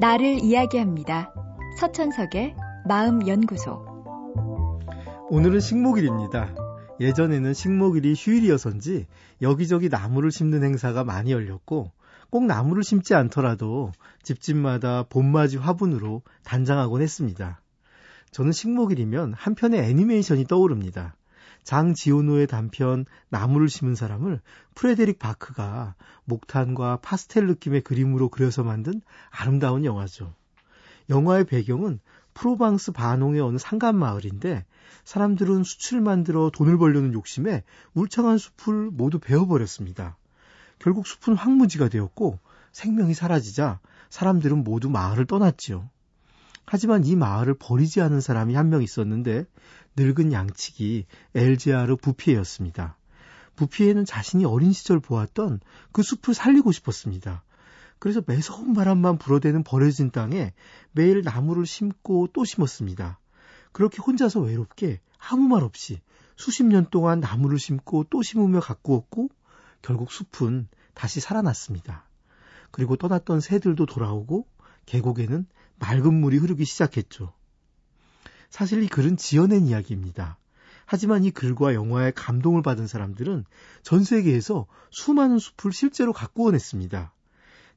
나를 이야기합니다. 서천석의 마음연구소. 오늘은 식목일입니다. 예전에는 식목일이 휴일이어서인지 여기저기 나무를 심는 행사가 많이 열렸고 꼭 나무를 심지 않더라도 집집마다 봄맞이 화분으로 단장하곤 했습니다. 저는 식목일이면 한편의 애니메이션이 떠오릅니다. 장지오노의 단편 나무를 심은 사람을 프레데릭 바크가 목탄과 파스텔 느낌의 그림으로 그려서 만든 아름다운 영화죠. 영화의 배경은 프로방스 반홍의 어느 산간 마을인데 사람들은 수출 만들어 돈을 벌려는 욕심에 울창한 숲을 모두 베어버렸습니다. 결국 숲은 황무지가 되었고 생명이 사라지자 사람들은 모두 마을을 떠났지요. 하지만 이 마을을 버리지 않은 사람이 한 명 있었는데 늙은 양치기 엘제아르 부피에였습니다. 부피에는 자신이 어린 시절 보았던 그 숲을 살리고 싶었습니다. 그래서 매서운 바람만 불어대는 버려진 땅에 매일 나무를 심고 또 심었습니다. 그렇게 혼자서 외롭게 아무 말 없이 수십 년 동안 나무를 심고 또 심으며 가꾸었고 결국 숲은 다시 살아났습니다. 그리고 떠났던 새들도 돌아오고 계곡에는 맑은 물이 흐르기 시작했죠. 사실 이 글은 지어낸 이야기입니다. 하지만 이 글과 영화에 감동을 받은 사람들은 전 세계에서 수많은 숲을 실제로 가꾸어냈습니다.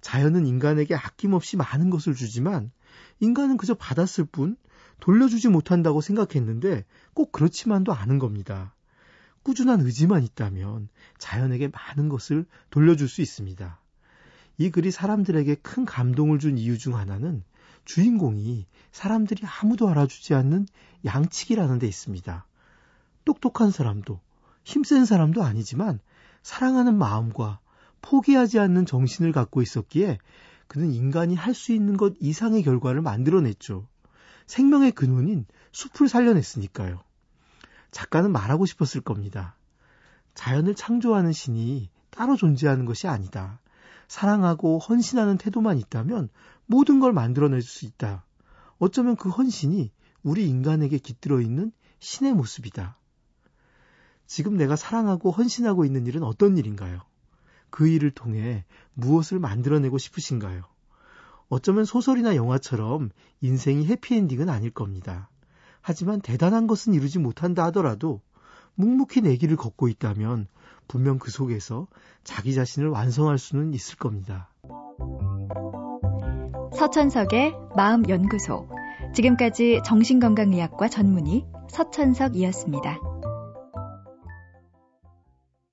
자연은 인간에게 아낌없이 많은 것을 주지만 인간은 그저 받았을 뿐 돌려주지 못한다고 생각했는데 꼭 그렇지만도 않은 겁니다. 꾸준한 의지만 있다면 자연에게 많은 것을 돌려줄 수 있습니다. 이 글이 사람들에게 큰 감동을 준 이유 중 하나는 주인공이 사람들이 아무도 알아주지 않는 양치기라는 데 있습니다. 똑똑한 사람도 힘센 사람도 아니지만 사랑하는 마음과 포기하지 않는 정신을 갖고 있었기에 그는 인간이 할 수 있는 것 이상의 결과를 만들어냈죠. 생명의 근원인 숲을 살려냈으니까요. 작가는 말하고 싶었을 겁니다. 자연을 창조하는 신이 따로 존재하는 것이 아니다. 사랑하고 헌신하는 태도만 있다면 모든 걸 만들어낼 수 있다. 어쩌면 그 헌신이 우리 인간에게 깃들어 있는 신의 모습이다. 지금 내가 사랑하고 헌신하고 있는 일은 어떤 일인가요? 그 일을 통해 무엇을 만들어내고 싶으신가요? 어쩌면 소설이나 영화처럼 인생이 해피엔딩은 아닐 겁니다. 하지만 대단한 것은 이루지 못한다 하더라도 묵묵히 내 길을 걷고 있다면 분명 그 속에서 자기 자신을 완성할 수는 있을 겁니다. 서천석의 마음연구소. 지금까지 정신건강의학과 전문의 서천석이었습니다.